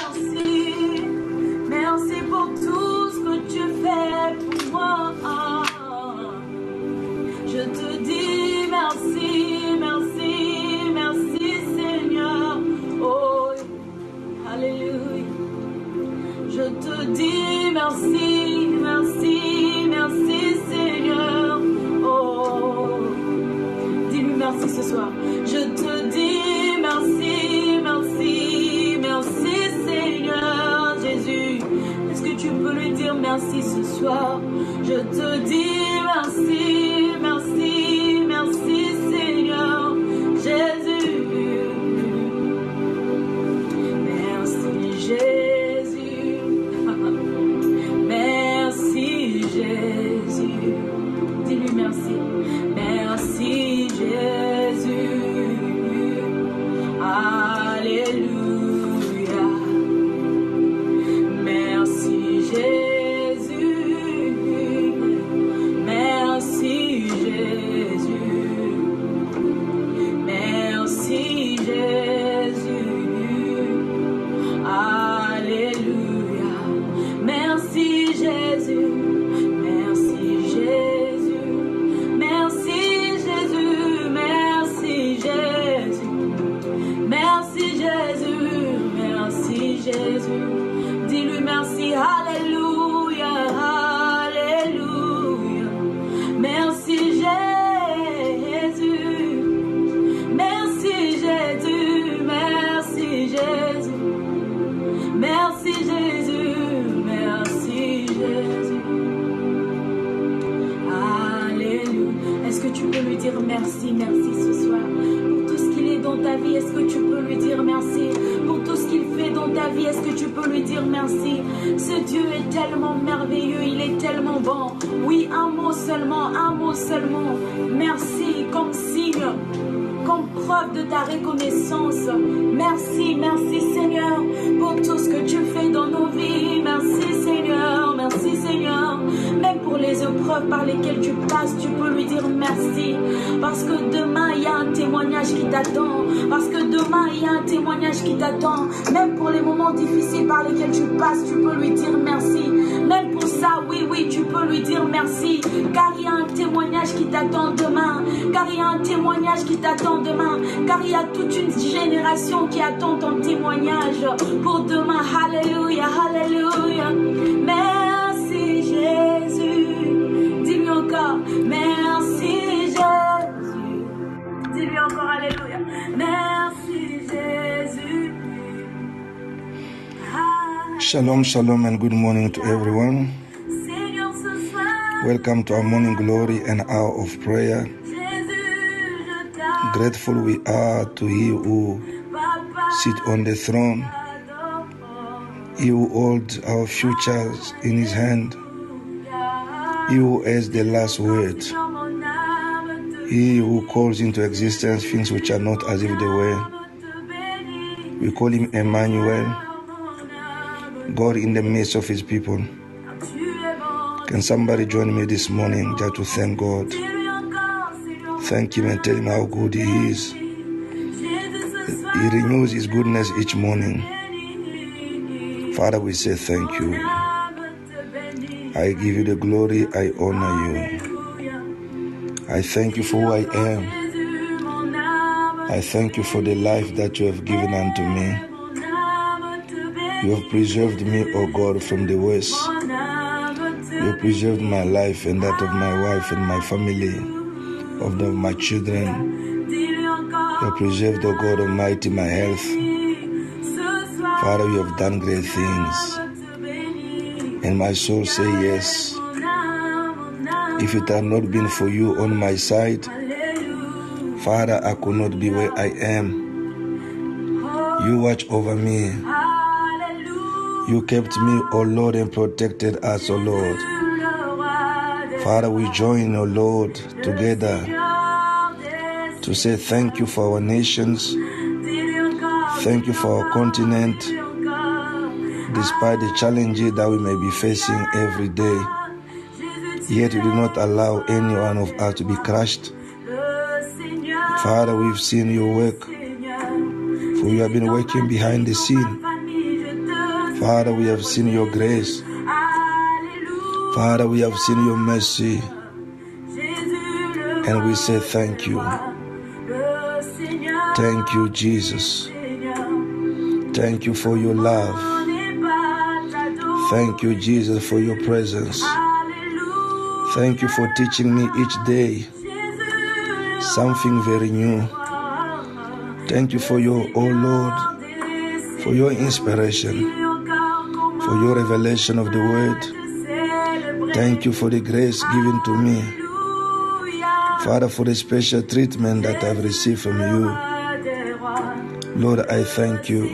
merci. Merci pour tout ce que tu fais merci ce soir? Je te dis il y a un témoignage qui t'attend demain. Car il y a toute une génération qui attend ton témoignage pour demain. Alléluia, Alléluia. Merci Jésus. Dis-lui encore, merci Jésus. Dis-lui encore, Alléluia. Merci Jésus. Shalom, shalom, and good morning to everyone. Welcome to our morning glory and hour of prayer. Grateful we are to He who Papa, sit on the throne. He who holds our futures in His hand, He who has the last word, He who calls into existence things which are not as if they were. We call Him Emmanuel, God in the midst of His people. Can somebody join me this morning just to thank God? Thank Him and tell Him how good He is. He renews His goodness each morning. Father, we say thank you. I give you the glory. I honor you. I thank you for who I am. I thank you for the life that you have given unto me. You have preserved me, O God, from the worst. You preserved my life and that of my wife and my family, of the, my children. You have preserved, O God Almighty, my health. Father, you have done great things. And my soul say yes. If it had not been for you on my side, Father, I could not be where I am. You watch over me. You kept me, O Lord, and protected us, O Lord. Father, we join, O Lord, together to say thank you for our nations, thank you for our continent, despite the challenges that we may be facing every day. Yet you do not allow any one of us to be crushed. Father, we've seen your work, for you have been working behind the scene. Father, we have seen your grace. Father, we have seen your mercy. And we say thank you. Thank you, Jesus. Thank you for your love. Thank you, Jesus, for your presence. Thank you for teaching me each day something very new. Thank you for your, oh Lord, for your inspiration, for your revelation of the word. Thank you for the grace given to me. Father, for the special treatment that I've received from you. Roi des rois, Lord, I thank you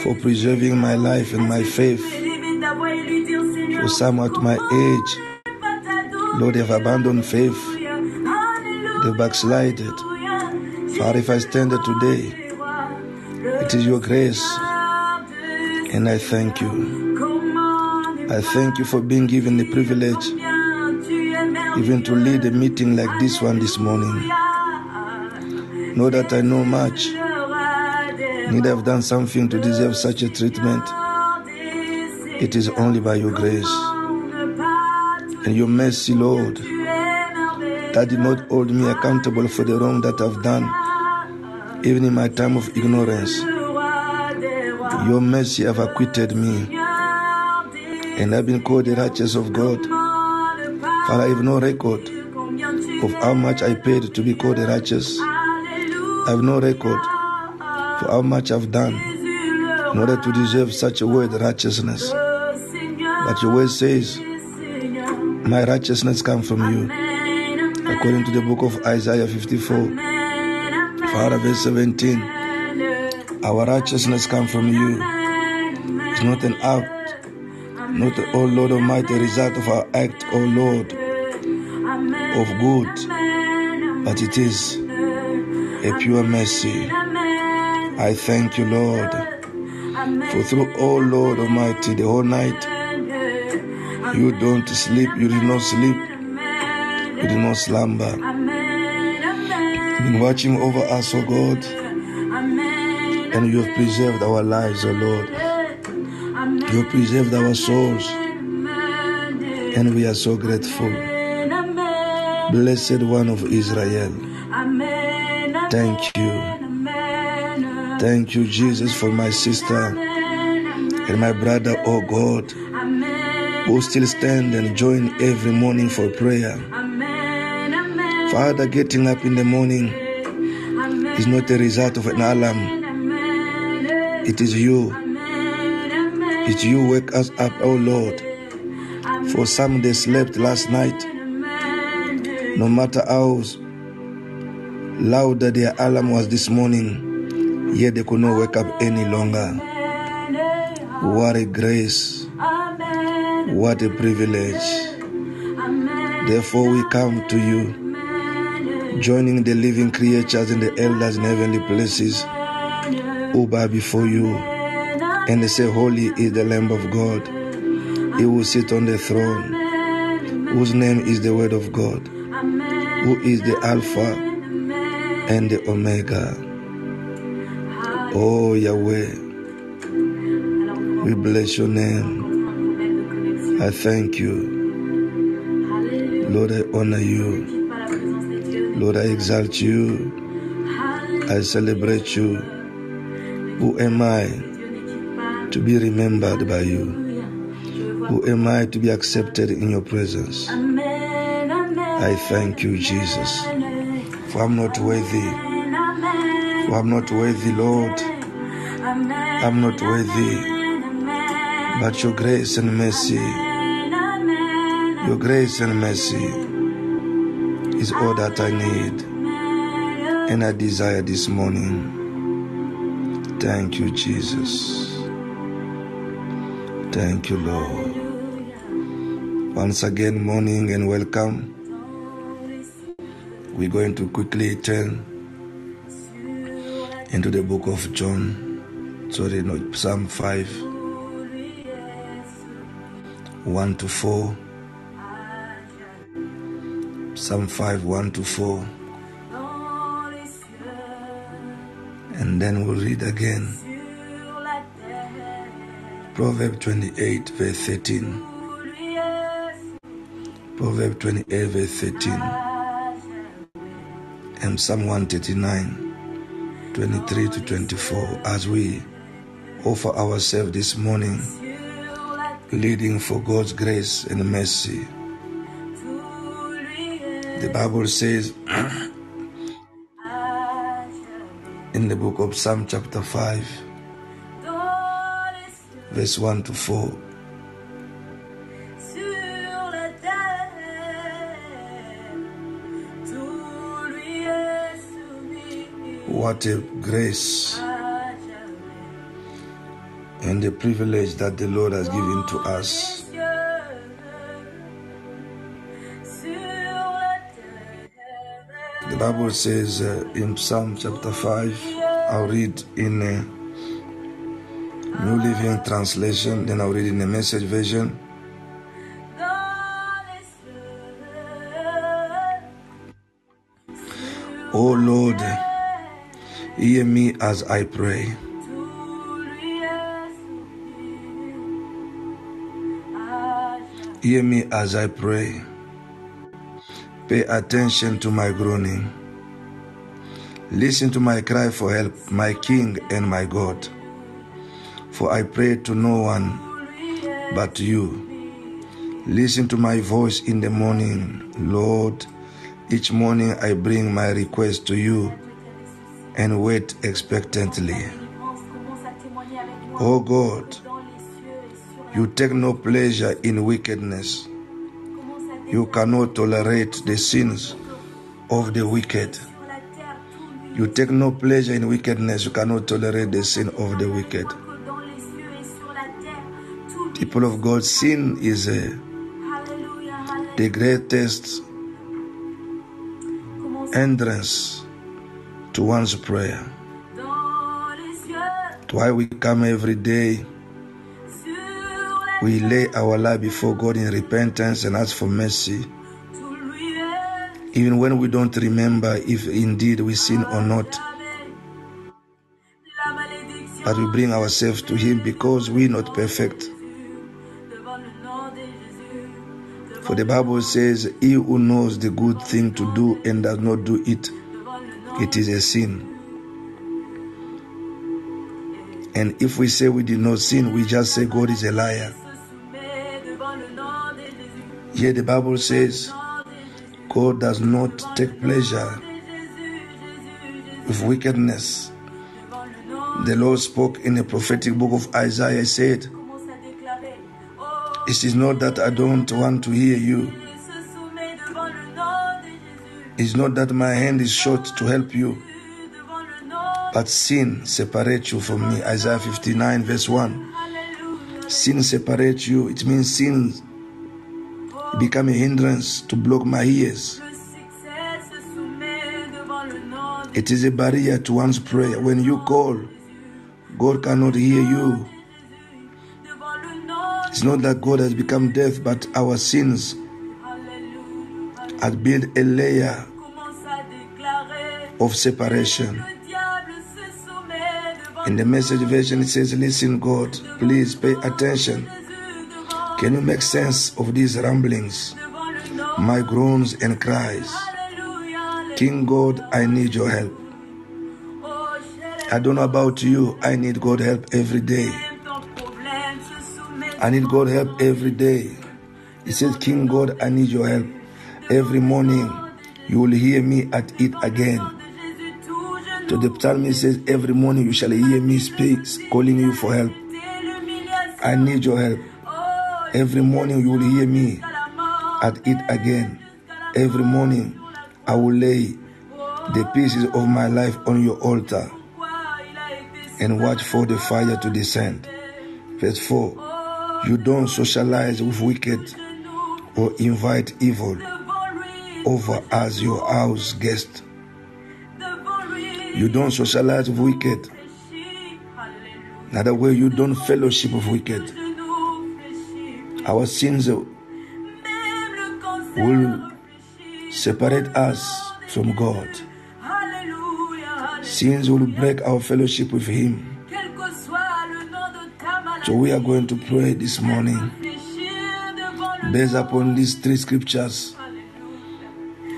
for preserving my life and my faith. Élévez ta voix et lui dire, Seigneur, For some at my age. Lord, have abandoned faith. They backslided. Father, if I stand today, it is your grace, and I thank you. I thank you for being given the privilege even to lead a meeting like this one this morning. Know that I know much, neither have done something to deserve such a treatment. It is only by your grace and your mercy, Lord, that did not hold me accountable for the wrong that I've done, even in my time of ignorance. Your mercy have acquitted me, and I've been called the righteous of God. Father, I have no record of how much I paid to be called the righteous. I have no record for how much I've done in order to deserve such a word, righteousness. But your word says, My righteousness comes from you. According to the book of Isaiah 54, Father, verse 17, our righteousness comes from you. It's not an act, not, oh Lord Almighty, result of our act, O Lord, of good, but it is a pure mercy. I thank you, Lord, for through, O Lord Almighty, the whole night, you don't sleep, you did not sleep, you did not slumber. You've been watching over us, O God, and you have preserved our lives, O Lord. You preserved our souls, and we are so grateful. Blessed one of Israel, thank you. Thank you, Jesus, for my sister and my brother, oh God, who still stand and join every morning for prayer. Father, getting up in the morning is not a result of an alarm. It is you. It's you wake us up, oh Lord. For some they slept last night. No matter how louder their alarm was this morning, yet they could not wake up any longer. What a grace. What a privilege. Therefore, we come to you, joining the living creatures and the elders in heavenly places who bow before you and they say, Holy is the Lamb of God. He will sit on the throne, whose name is the Word of God, who is the Alpha and the Omega. Oh Yahweh, we bless your name. I thank you. Lord, I honor you. Lord, I exalt you. I celebrate you. Who am I to be remembered by you? Who am I to be accepted in your presence? I thank you, Jesus. For I'm not worthy. For I'm not worthy, Lord. I'm not worthy. But your grace and mercy, your grace and mercy is all that I need and I desire this morning. Thank you, Jesus. Thank you, Lord. Once again, morning and welcome. We're going to quickly turn into the book of John. Sorry, no, Psalm 5, 1 to 4. Psalm 5, 1 to 4. And then we'll read again Proverb 28, verse 13. Proverb 28, verse 13. And Psalm 139, 23 to 24. As we offer ourselves this morning, leading for God's grace and mercy. The Bible says in the book of Psalm, chapter 5, verse 1 to 4. What a grace and the privilege that the Lord has given to us. The Bible says uh, in Psalm chapter 5, I'll read in uh, New Living Translation, then I'll read in the message version. Oh Lord, hear me as I pray. Hear me as I pray. Pay attention to my groaning. Listen to my cry for help, my King and my God. For I pray to no one but you. Listen to my voice in the morning, Lord. Each morning I bring my request to you and wait expectantly. Oh God, you take no pleasure in wickedness. You cannot tolerate the sins of the wicked. You take no pleasure in wickedness. You cannot tolerate the sin of the wicked. People of God, sin is the greatest entrance to one's prayer. That's why we come every day. We lay our life before God in repentance and ask for mercy. Even when we don't remember if indeed we sin or not. But we bring ourselves to Him because we're not perfect. For the Bible says, He who knows the good thing to do and does not do it, it is a sin. And if we say we did not sin, we just say God is a liar. Here the Bible says, God does not take pleasure with wickedness. The Lord spoke in the prophetic book of Isaiah, he said, It is not that I don't want to hear you. It's not that my hand is short to help you, but sin separates you from me. Isaiah 59, verse 1. Sin separates you. It means sin become a hindrance to block my ears. It is a barrier to one's prayer. When you call, God cannot hear you. It's not that God has become deaf, but our sins have built a layer of separation. In the message version, it says, Listen, God, please pay attention. Can you make sense of these ramblings, my groans and cries? King God, I need your help. I don't know about you, I need God help every day. I need God help every day. He says, King God, I need your help. Every morning you will hear me at it again. To the psalmist says, Every morning you shall hear me speak, calling you for help. I need your help. Every morning you will hear me at it again. Every morning I will lay the pieces of my life on your altar and watch for the fire to descend. Verse 4 You don't socialize with wicked or invite evil over as your house guest. You don't socialize with wicked. Another way, you don't fellowship with wicked. Our sins will separate us from God. Sins will break our fellowship with Him. So we are going to pray this morning based upon these three scriptures,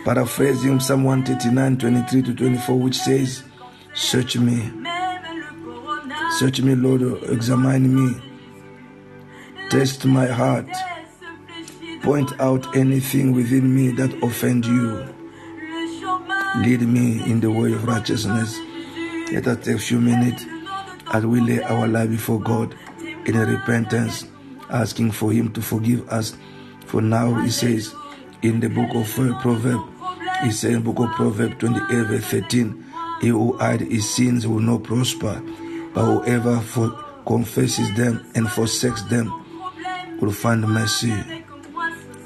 paraphrasing Psalm 139, 23 to 24, which says, Search me, search me, Lord, examine me, test my heart, point out anything within me that offend you. Lead me in the way of righteousness. Let us take a few minutes as we lay our life before God in repentance, asking for Him to forgive us. For now, He says in the book of Proverbs, He says in the book of Proverbs 28, verse 13, He who hides his sins will not prosper, but whoever for, confesses them and forsakes them will find mercy.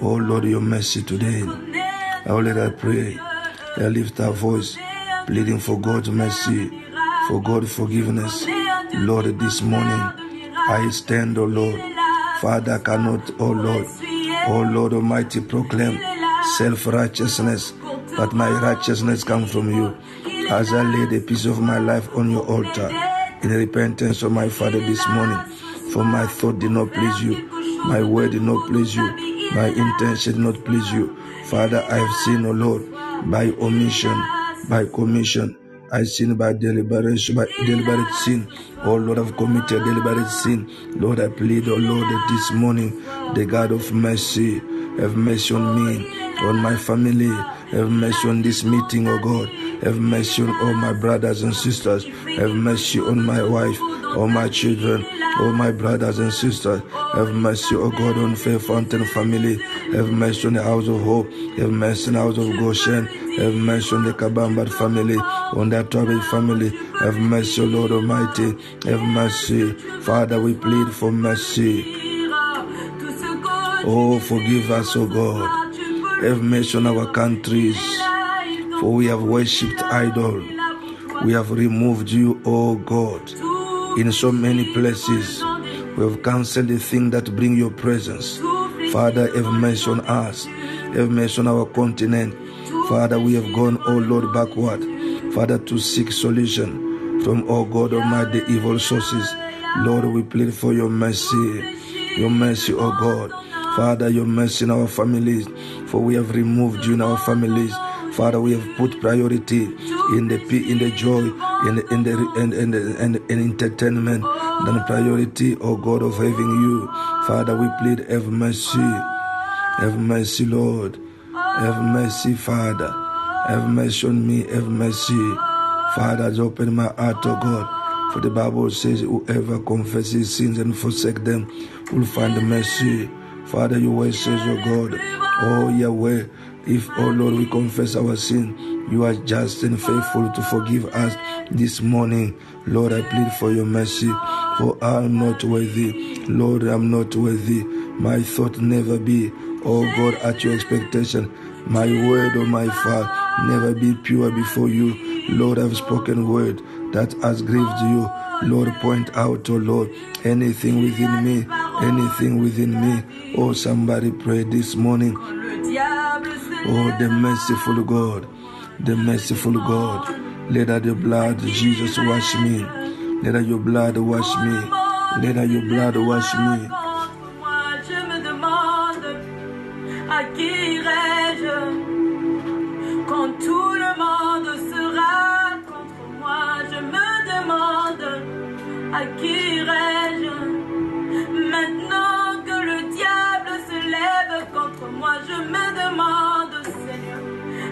Oh Lord, your mercy today. Oh, let us pray. Let us lift our voice, pleading for God's mercy, for God's forgiveness. Lord, this morning I stand, O Lord. Father, cannot, O Lord, O Lord Almighty, proclaim self righteousness, but my righteousness comes from you. As I lay the piece of my life on your altar, in repentance of my Father this morning, for my thought did not please you, my word did not please you, my intention did not please you. Father, I have sinned, O Lord, by omission, by commission. I sin by deliberation, by deliberate sin. Oh Lord, I've committed deliberate sin. Lord, I plead, oh Lord, that this morning, the God of mercy, have mercy on me, on my family, have mercy on this meeting, oh God. Have mercy on all my brothers and sisters. Have mercy on my wife, all my children, all my brothers and sisters. Have mercy, oh God, on Fair Fountain family. Have mercy on the house of hope. Have mercy on the house of Goshen. Have mercy on the Kabambat family, on the Tobic family. Have mercy, O Lord Almighty. Have mercy. Father, we plead for mercy. Oh, forgive us, O God. Have mercy on our countries. For we have worshipped idol. We have removed you, O God, in so many places. We have cancelled the thing that bring your presence. Father, have mercy on us. Have mercy on our continent. Father, we have gone, O Lord, backward. Father, to seek solution from, O God Almighty, evil sources. Lord, we plead for your mercy. Your mercy, O God. Father, your mercy in our families. For we have removed you in our families. Father, we have put priority in the in the joy, in the in the in, entertainment, than priority, O God, of having you. Father, we plead, have mercy. Have mercy, Lord. Have mercy, Father. Have mercy on me. Have mercy. Father, has opened my heart, O God. For the Bible says, whoever confesses sins and forsake them will find mercy. Father, your word says, O God, oh Yahweh, if, oh Lord, we confess our sin, you are just and faithful to forgive us this morning. Lord, I plead for your mercy, for I am not worthy. Lord, I'm not worthy. My thought never be, oh God, at your expectation. My word, oh my Father, never be pure before you. Lord, I've spoken word that has grieved you. Lord, point out, oh Lord, anything within me, anything within me. Oh, somebody pray this morning. Oh, the merciful God, the merciful God. Let out your blood, Jesus, wash me. Let out your blood wash me. Let out your blood wash me.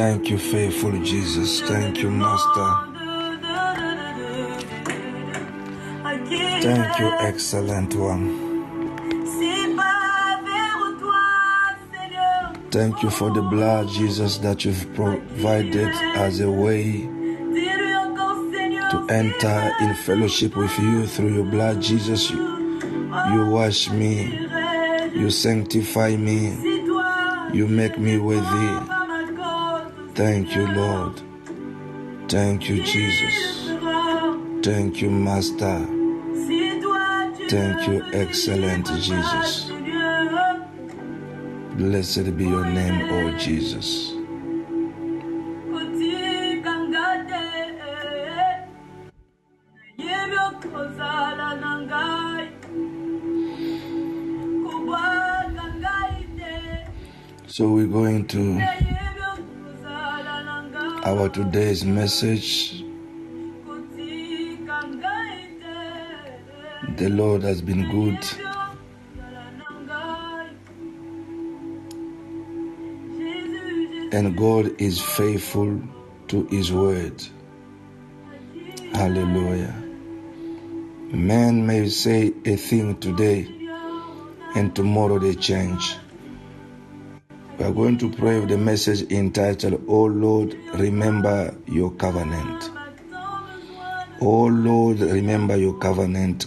Thank you, faithful Jesus. Thank you, Master. Thank you, excellent one. Thank you for the blood, Jesus, that you've provided as a way to enter in fellowship with you through your blood, Jesus. You, You wash me. You sanctify me. You make me worthy. Thank you, Lord. Thank you, Jesus. Thank you, Master. Thank you, excellent Jesus. Blessed be your name, O Jesus. So we're going to our today's message. The Lord has been good. And God is faithful to His word. Hallelujah. Man may say a thing today and tomorrow they change. We are going to pray with the message entitled, Oh Lord, remember your covenant. Oh Lord, remember your covenant.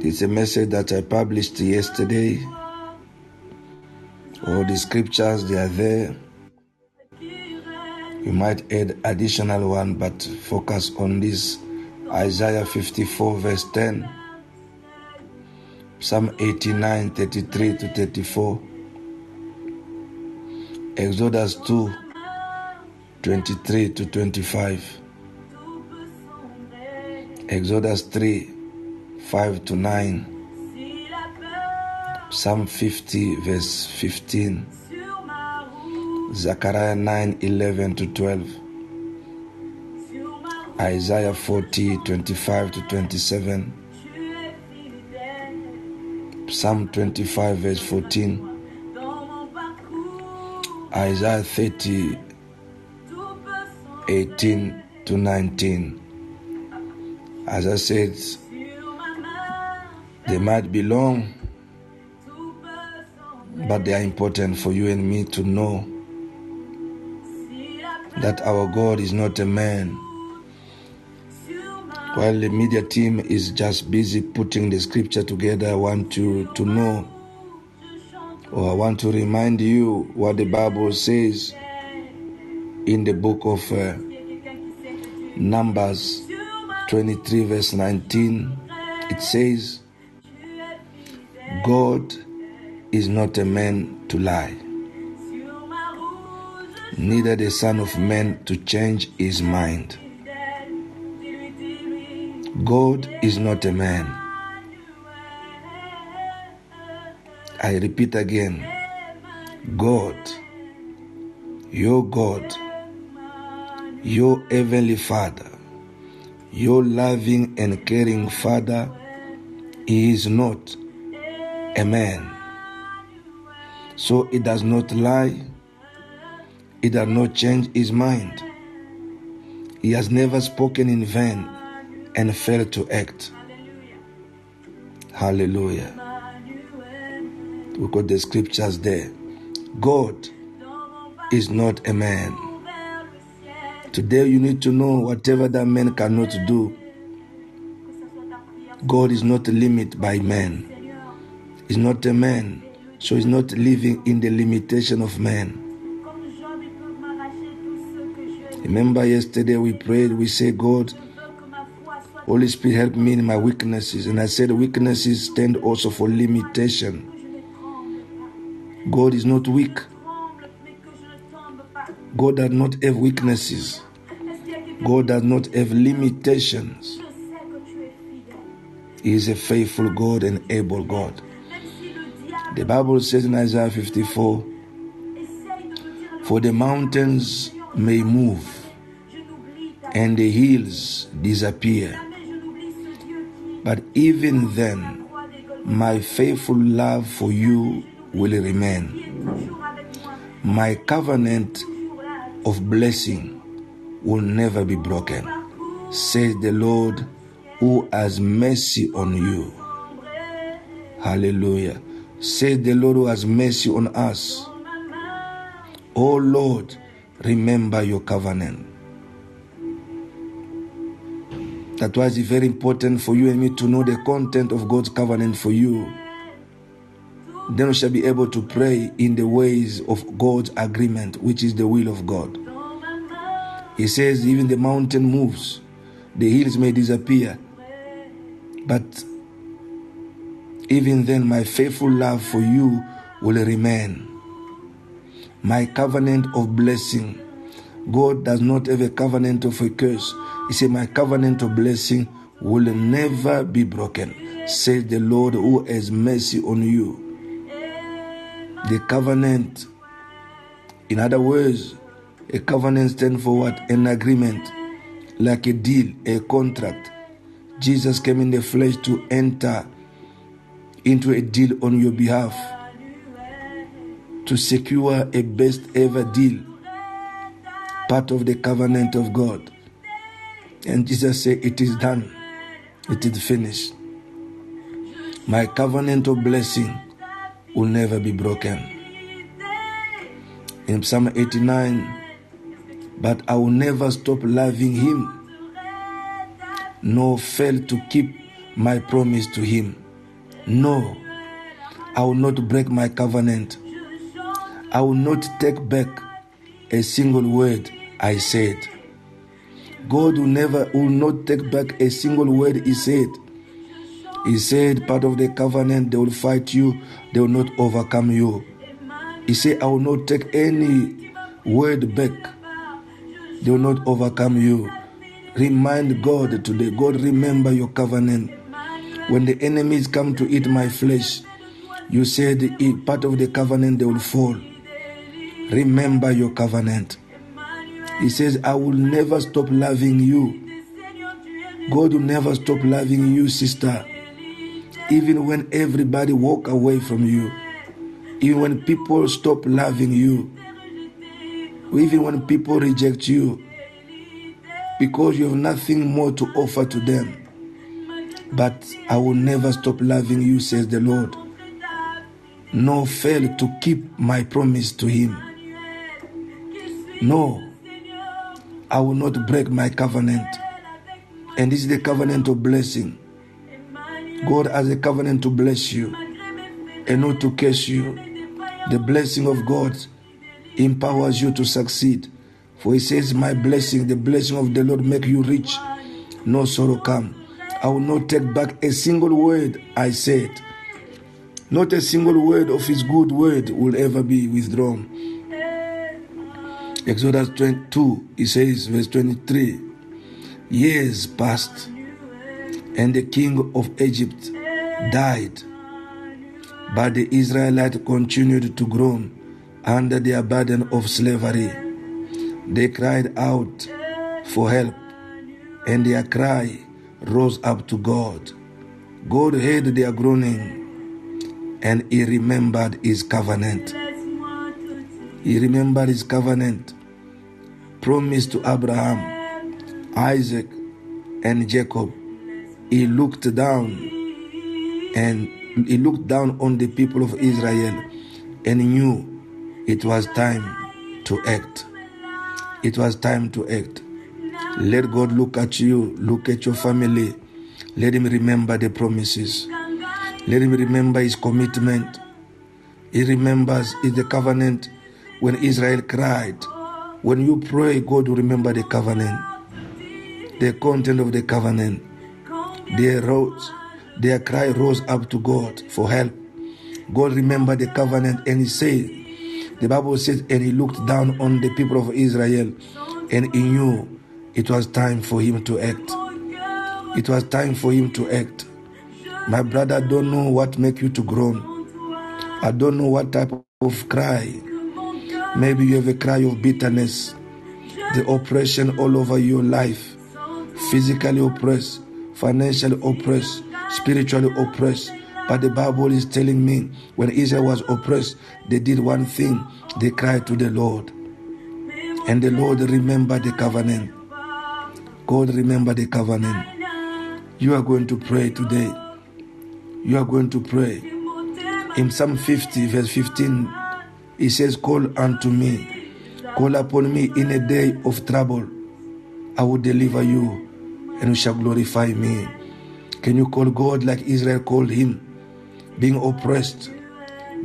It's a message that I published yesterday. All the scriptures, they are there. You might add additional one, but focus on this Isaiah 54, verse 10. Psalm 89, 33 to 34. Exodus 2, 23 to 25. Exodus 3, 5 to 9. Psalm 50, verse 15. Zechariah 9, 11 to 12. Isaiah 40, 25 to 27. Psalm 25, verse 14. Isaiah 30, 18 to 19. As I said, they might be long, but they are important for you and me to know that our God is not a man. While the media team is just busy putting the scripture together, I want you to know, or I want to remind you what the Bible says in the book of uh, Numbers 23, verse 19. It says, God is not a man to lie, neither the Son of Man to change his mind. God is not a man. I repeat again God, your God, your heavenly Father, your loving and caring Father, He is not a man. So He does not lie, He does not change His mind. He has never spoken in vain and failed to act. Hallelujah. We got the scriptures there. God is not a man. Today you need to know whatever that man cannot do, God is not limited by man. He's not a man, so he's not living in the limitation of man. Remember yesterday we prayed, we say, God, Holy Spirit, help me in my weaknesses. And I said, weaknesses stand also for limitation. God is not weak. God does not have weaknesses. God does not have limitations. He is a faithful God and able God. The Bible says in Isaiah 54 For the mountains may move and the hills disappear. But even then, my faithful love for you will remain. My covenant of blessing will never be broken, says the Lord who has mercy on you. Hallelujah. Says the Lord who has mercy on us. Oh Lord, remember your covenant. That was very important for you and me to know the content of God's covenant for you. Then we shall be able to pray in the ways of God's agreement, which is the will of God. He says, even the mountain moves, the hills may disappear, but even then my faithful love for you will remain. My covenant of blessing. God does not have a covenant of a curse. He said, My covenant of blessing will never be broken, says the Lord who has mercy on you. The covenant, in other words, a covenant stands for what? An agreement, like a deal, a contract. Jesus came in the flesh to enter into a deal on your behalf to secure a best ever deal, part of the covenant of God. And Jesus said, It is done, it is finished. My covenant of blessing will never be broken. In Psalm 89, but I will never stop loving him, nor fail to keep my promise to him. No, I will not break my covenant. I will not take back a single word I said. God will never will not take back a single word he said. He said, part of the covenant, they will fight you, they will not overcome you. He said, I will not take any word back. They will not overcome you. Remind God today. God, remember your covenant. When the enemies come to eat my flesh, you said part of the covenant they will fall. Remember your covenant. He says, I will never stop loving you. God will never stop loving you, sister. Even when everybody walk away from you. Even when people stop loving you. Even when people reject you. Because you have nothing more to offer to them. But I will never stop loving you, says the Lord. Nor fail to keep my promise to him. No, I will not break my covenant. And this is the covenant of blessing. God has a covenant to bless you and not to curse you. The blessing of God empowers you to succeed. For he says, My blessing, the blessing of the Lord, make you rich, no sorrow come. I will not take back a single word I said. Not a single word of his good word will ever be withdrawn. Exodus 22, he says, verse 23 Years passed, and the king of Egypt died, but the Israelites continued to groan under their burden of slavery. They cried out for help, and their cry rose up to God. God heard their groaning, and he remembered his covenant. He remembered his covenant promised to Abraham, Isaac, and Jacob. He looked down and he looked down on the people of Israel and knew it was time to act. It was time to act. Let God look at you, look at your family. Let Him remember the promises. Let Him remember His commitment. He remembers the covenant when Israel cried. When you pray, God will remember the covenant, the content of the covenant. Their rose, their cry rose up to God for help. God remembered the covenant and He said, the Bible says, and He looked down on the people of Israel and He knew it was time for Him to act. It was time for Him to act. My brother, I don't know what make you to groan. I don't know what type of cry Maybe you have a cry of bitterness, the oppression all over your life, physically oppressed, financially oppressed, spiritually oppressed. But the Bible is telling me when Israel was oppressed, they did one thing they cried to the Lord. And the Lord remembered the covenant. God remember the covenant. You are going to pray today. You are going to pray. In Psalm 50, verse 15, he says, Call unto me, call upon me in a day of trouble. I will deliver you and you shall glorify me. Can you call God like Israel called him? Being oppressed,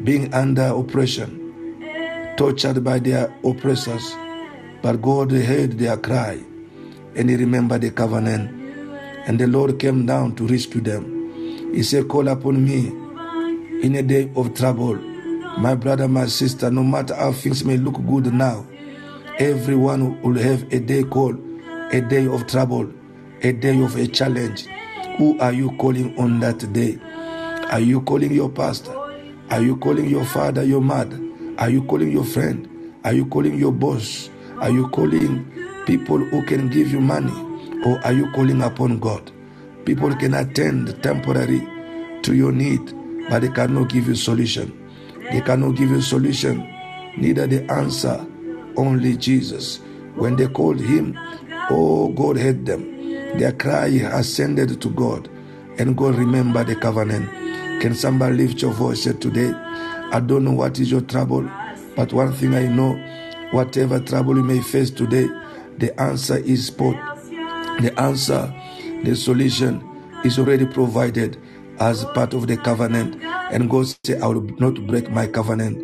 being under oppression, tortured by their oppressors. But God heard their cry and he remembered the covenant. And the Lord came down to rescue them. He said, Call upon me in a day of trouble. My brother, my sister, no matter how things may look good now, everyone will have a day called a day of trouble, a day of a challenge. Who are you calling on that day? Are you calling your pastor? Are you calling your father, your mother? Are you calling your friend? Are you calling your boss? Are you calling people who can give you money? Or are you calling upon God? People can attend temporary to your need, but they cannot give you solution. They cannot give you solution, neither the answer, only Jesus. When they called him, oh, God heard them. Their cry ascended to God, and God remembered the covenant. Can somebody lift your voice today? I don't know what is your trouble, but one thing I know whatever trouble you may face today, the answer is spot. The answer, the solution is already provided as part of the covenant. And God said, I will not break my covenant.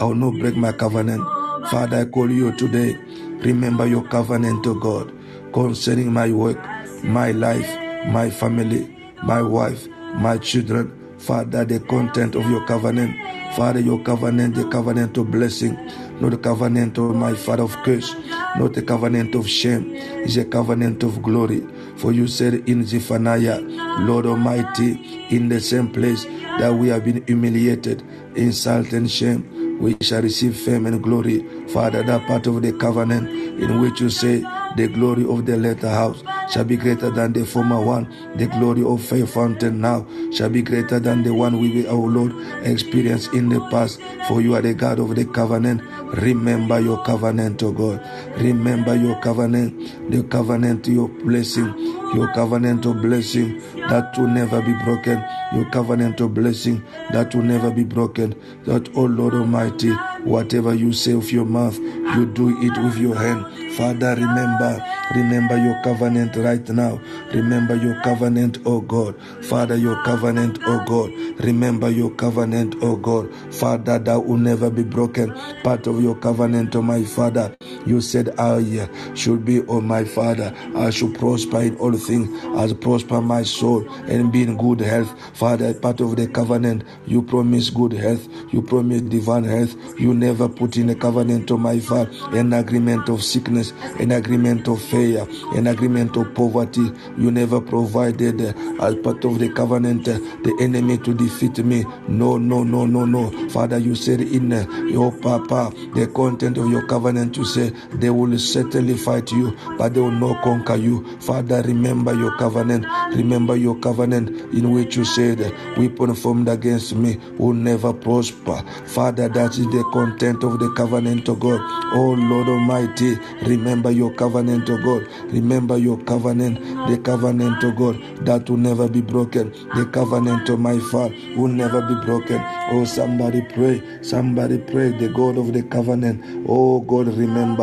I will not break my covenant. Father, I call you today. Remember your covenant to God concerning my work, my life, my family, my wife, my children. Father, the content of your covenant. Father, your covenant, the covenant of blessing, not the covenant of my father of curse, not the covenant of shame, is a covenant of glory. For you said in Zephaniah, Lord Almighty, in the same place that we have been humiliated, insult and shame, we shall receive fame and glory. Father, that part of the covenant in which you say the glory of the latter house shall be greater than the former one. The glory of Faith Fountain now shall be greater than the one we, our Lord, experienced in the past. For you are the God of the covenant. Remember your covenant, O God. Remember your covenant, the covenant, your blessing, your covenant of blessing that will never be broken. Your covenant of blessing that will never be broken. That, oh Lord Almighty, whatever you say with your mouth, you do it with your hand. Father, remember, remember your covenant right now. Remember your covenant, oh God. Father, your covenant, oh God. Remember your covenant, oh God. Father, that will never be broken. Part of your covenant, oh my Father. You said, I should be, oh my Father, I should prosper in all things, as prosper my soul and be in good health. Father, part of the covenant, you promise good health, you promise divine health. You never put in a covenant, oh my Father, an agreement of sickness, an agreement of failure, an agreement of poverty. You never provided uh, as part of the covenant uh, the enemy to defeat me. No, no, no, no, no. Father, you said in uh, your Papa, the content of your covenant, you say they will certainly fight you, but they will not conquer you. Father, remember your covenant. Remember your covenant in which you said, Weapon formed against me will never prosper. Father, that is the content of the covenant of God. Oh Lord Almighty, remember your covenant of God. Remember your covenant, the covenant of God that will never be broken. The covenant of my Father will never be broken. Oh, somebody pray. Somebody pray. The God of the covenant. Oh God, remember.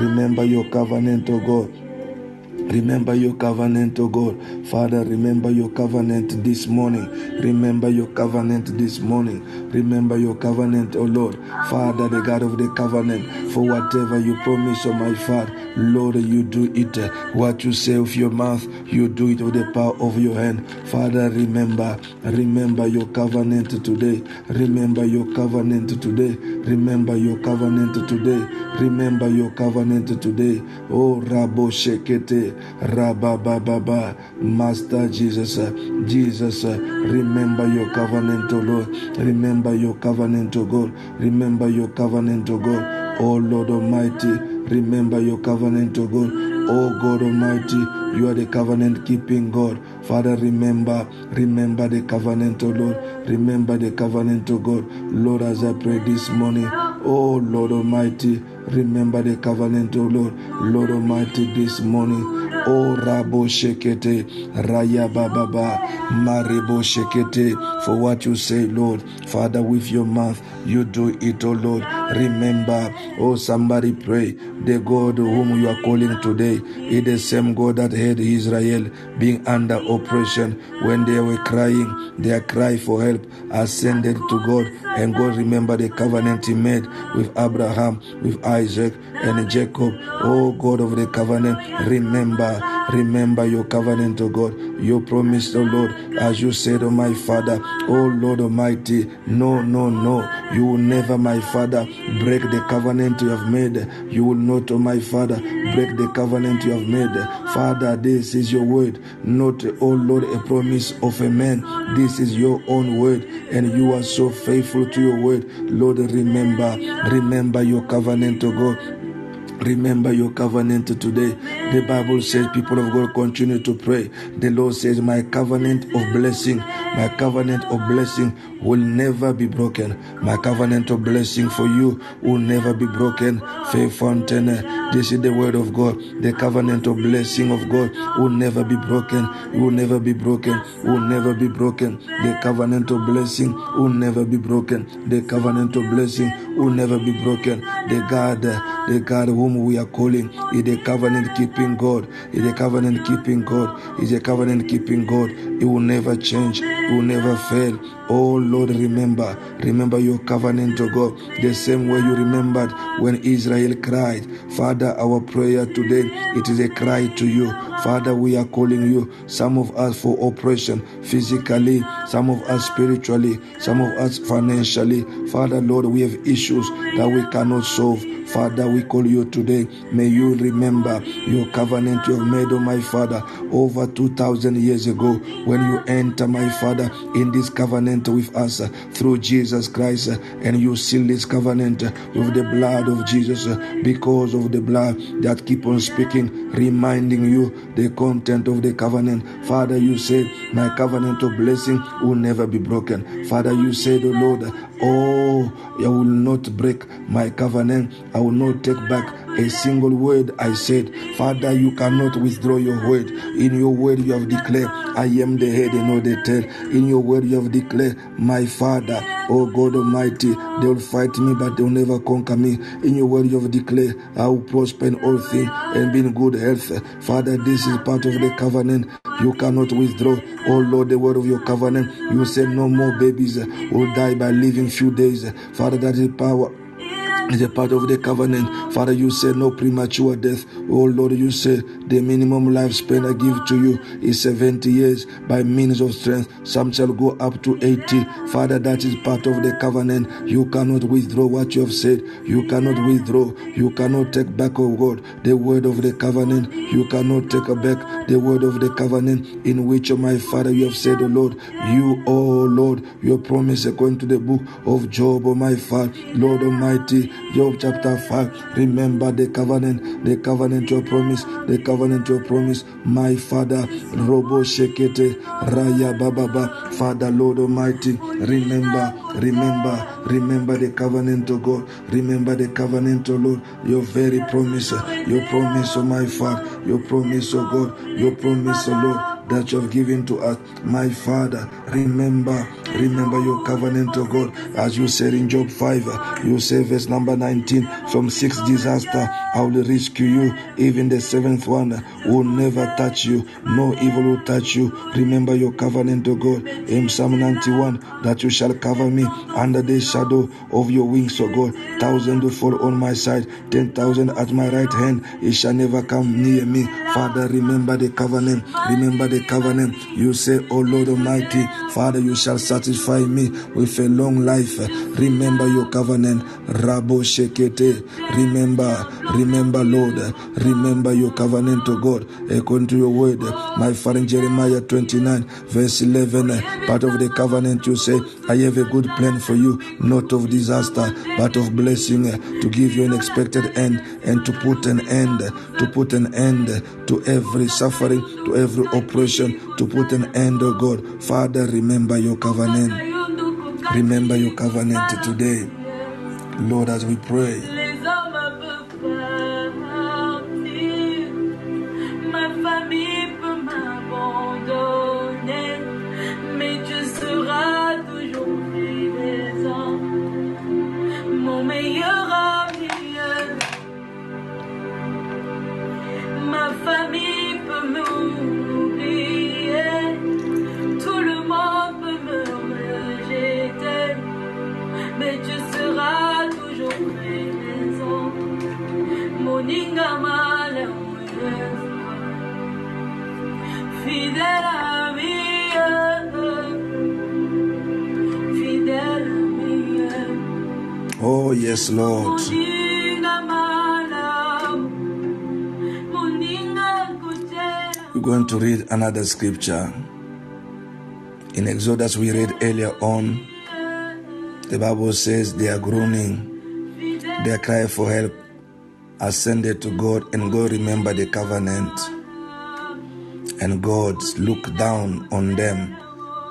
Remember your covenant, oh God. Remember your covenant, oh God. Father, remember your covenant this morning. Remember your covenant this morning. Remember your covenant, oh Lord. Father, the God of the covenant, for whatever you promise, oh my Father, Lord, you do it. What you say with your mouth, you do it with the power of your hand. Father, remember, remember your covenant today. Remember your covenant today. Remember your covenant today. Remember your covenant today. Oh, Rabo Shekete, Rabababa, Master Jesus, Jesus, remember your covenant, oh Lord. Remember your covenant, oh God. Remember your covenant, oh God. Oh Lord Almighty, remember your covenant, oh God. Oh God Almighty, you are the covenant keeping God. Father, remember, remember the covenant, oh Lord. Remember the covenant, oh God. Lord, as I pray this morning, oh Lord Almighty, remember the covenant, oh Lord. Lord Almighty, this morning, O Rabo Shekete, Raya Baba, Maribo Shekete, for what you say, Lord. Father, with your mouth, you do it, O Lord. Remember, oh, somebody pray, the God whom you are calling today is the same God that had Israel being under oppression when they were crying. Their cry for help ascended to God, and God remembered the covenant He made with Abraham, with Isaac, and Jacob. Oh God of the covenant, remember, remember your covenant, oh God. You promised, oh Lord, as you said, oh my Father, oh Lord Almighty, no, no, no, you will never, my Father, break the covenant you have made. You will not, oh my Father, break the covenant you have made. Father, this is your word, not, oh Lord, a promise of a man. This is your own word, and you are so faithful to your word. Lord, remember, remember your covenant, oh God. Remember your covenant today. The Bible says, people of God, continue to pray. The Lord says, My covenant of blessing, my covenant of blessing will never be broken. My covenant of blessing for you will never be broken. Faith fountain, this is the word of God. The covenant of blessing of God will never be broken. Will never be broken. Will never be broken. The covenant of blessing will never be broken. The covenant of blessing will never be broken. The God, the God whom we are calling is a covenant keeping God. Is a covenant keeping God. Is a covenant keeping God. It will never change. It will never fail. Oh Lord, remember, remember your covenant, to God, the same way you remembered when Israel cried. Father, our prayer today, it is a cry to you. Father, we are calling you, some of us for oppression, physically, some of us spiritually, some of us financially. Father, Lord, we have issues that we cannot solve. Father, we call you today. May you remember your covenant you have made, oh my Father, over 2,000 years ago when you enter, my Father, in this covenant with us uh, through Jesus Christ, uh, and you seal this covenant uh, with the blood of Jesus because of the blood that keep on speaking, reminding you the content of the covenant. Father, you said, My covenant of blessing will never be broken. Father, you said, Oh Lord, Oh, I will not break my covenant. I will not take back a single word I said. Father, you cannot withdraw your word. In your word, you have declared, I am the head and not the tail. In your word, you have declared, My Father, oh God Almighty, they will fight me, but they will never conquer me. In your word, you have declared, I will prosper in all things and be in good health. Father, this is part of the covenant. You cannot withdraw. Oh Lord, the word of your covenant. You said no more babies will die by living few days. Father, that is power is a part of the covenant. Father, you said no premature death. Oh Lord, you said the minimum lifespan I give to you is 70 years by means of strength. Some shall go up to 80. Father, that is part of the covenant. You cannot withdraw what you have said. You cannot withdraw. You cannot take back, oh God, the word of the covenant. You cannot take back the word of the covenant in which, oh my Father, you have said, oh Lord, you, oh Lord, your promise according to the book of Job, oh my Father, Lord Almighty, Job chapter 5. Remember the covenant, the covenant your promise, the covenant your promise. My Father, Robo Shekete, Raya Bababa, Father, Lord Almighty, remember, remember, remember the covenant of God. Remember the covenant, of Lord, your very promise, your promise, of my Father, your promise, of God, your promise, of Lord that you have given to us. My Father, remember, remember your covenant, to God. As you said in Job 5, you say verse number 19, from six disaster I will rescue you. Even the seventh one will never touch you. No evil will touch you. Remember your covenant, to God. In Psalm 91, that you shall cover me under the shadow of your wings, O God. Thousand will fall on my side, ten thousand at my right hand. It shall never come near me. Father, remember the covenant. Remember the covenant. You say, O Lord Almighty, Father, you shall satisfy me with a long life. Remember your covenant. Rabo Shekete. Remember, remember, Lord. Remember your covenant to God according to your word. My Father Jeremiah 29, verse 11, part of the covenant you say, I have a good plan for you, not of disaster, but of blessing, to give you an expected end and to put an end, to put an end to every suffering, to every oppression, to put an end, oh God. Father, remember your covenant. Remember your covenant today. Lord, as we pray. Yes, Lord. We're going to read another scripture. In Exodus, we read earlier on, the Bible says they are groaning, their cry for help ascended to God, and God remembered the covenant. And God looked down on them.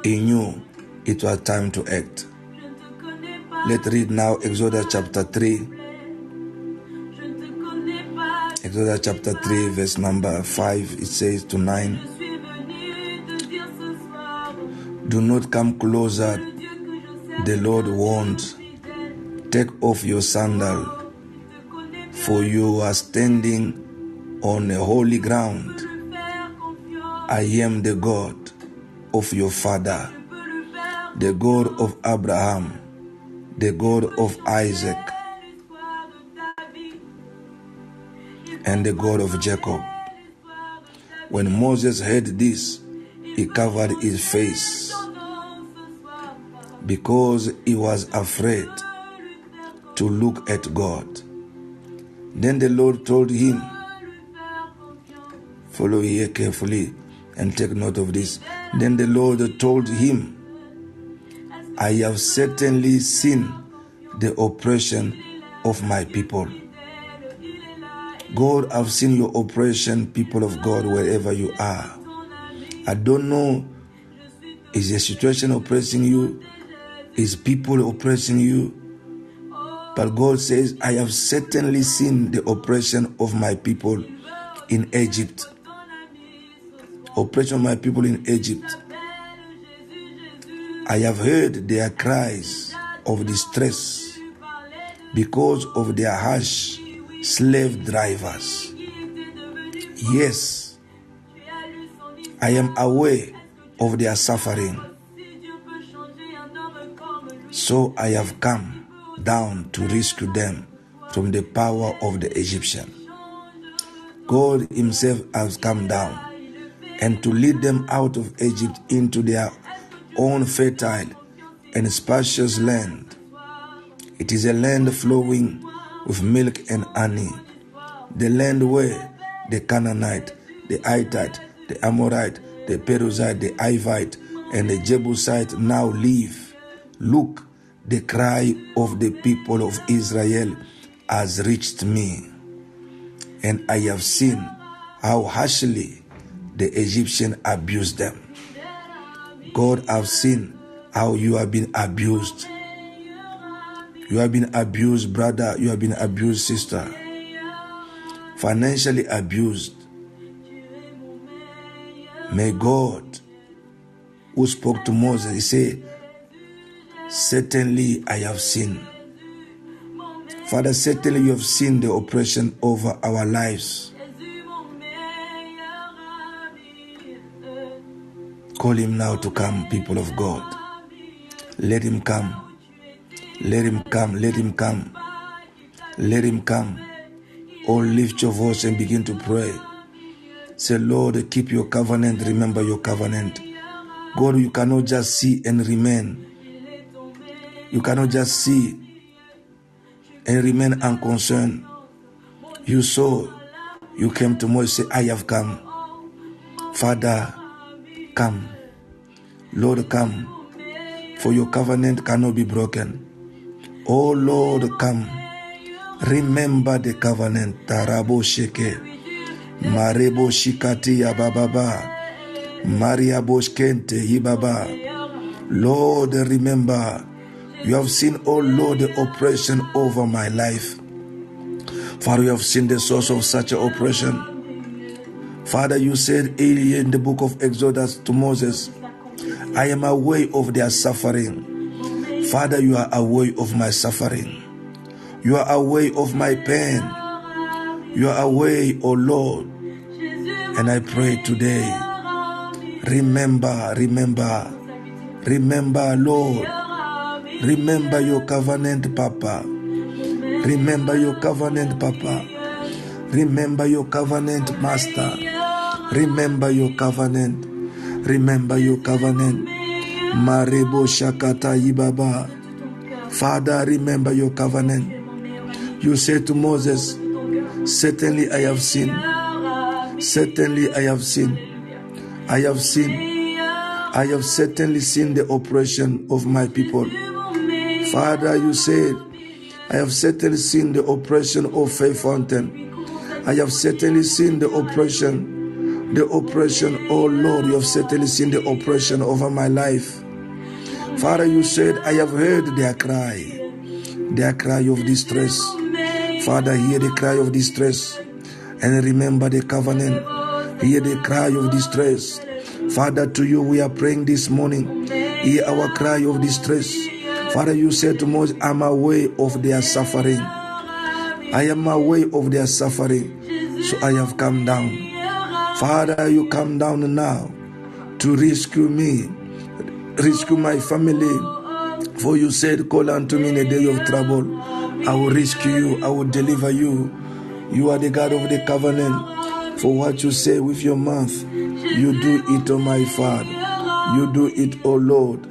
He knew it was time to act. Let's read now Exodus chapter 3. je ne te connais pas. Exodus chapter 3, verse number 5, it says to 9. Je suis venu te dire ce soir, Do not come closer, the Lord warns. Take off your sandal, for you are standing on a holy ground. I am the God of your father, the God of Abraham, the God of Isaac, and the God of Jacob. When Moses heard this, he covered his face because he was afraid to look at God. Then the Lord told him. Follow here carefully and take note of this. Then the Lord told him, I have certainly seen the oppression of my people. God, I've seen your oppression, people of God, wherever you are. I don't know, is the situation oppressing you? Is people oppressing you? But God says, I have certainly seen the oppression of my people in Egypt. Oppression of my people in Egypt. I have heard their cries of distress because of their harsh slave drivers. Yes. I am aware of their suffering. So I have come down to rescue them from the power of the Egyptian. God Himself has come down and to lead them out of Egypt into their own fertile and spacious land. It is a land flowing with milk and honey, the land where the Canaanite, the Hittite, the Amorite, the Perizzite, the Hivite, and the Jebusite now live. Look, the cry of the people of Israel has reached me, and I have seen how harshly the Egyptian abused them. God, I've seen how you have been abused. You have been abused, brother. You have been abused, sister. Financially abused. May God, who spoke to Moses, said, Certainly I have seen. Father, certainly you have seen the oppression over our lives. Call him now to come, people of God. Let him come. Let him come. Let him come. Let him come. Oh, lift your voice and begin to pray. Say, Lord, keep your covenant. Remember your covenant. God, you cannot just see and remain. You cannot just see and remain unconcerned. You saw, you came to Moses, I have come. Father, come. Lord, come. For your covenant cannot be broken. Oh Lord, come. Remember the covenant. Tarabo sheke. Marebo shikati ya bababa. Maria boshkente yibaba. Lord, remember. You have seen, oh Lord, the oppression over my life. Father, you have seen the source of such oppression. Father, you said earlier in the book of Exodus to Moses, I am aware of their suffering. Father, you are aware of my suffering. You are aware of my pain. You are aware, O Lord. And I pray today, remember, remember, remember, Lord. Remember your covenant, Papa. Remember your covenant, Papa. Remember your covenant, Master. Remember your covenant. Remember your covenant. Marebo Shakata Ibaba. Father, remember your covenant. You said to Moses, Certainly I have sinned. Certainly I have sinned. I have sinned. I have certainly seen the oppression of my people. Father, you said, I have certainly seen the oppression of Faith Fountain. I have certainly seen the oppression, the oppression, oh Lord, you have certainly seen the oppression over my life. Father, you said, I have heard their cry, their cry of distress. Father, hear the cry of distress and remember the covenant. Hear the cry of distress. Father, to you we are praying this morning. Hear our cry of distress. Father, you said to Moses, I'm aware of their suffering. I am aware of their suffering, so I have come down. Father, you come down now to rescue me, rescue my family. For you said, Call unto me in a day of trouble. I will rescue you, I will deliver you. You are the God of the covenant. For what you say with your mouth, you do it, O my Father. You do it, O Lord.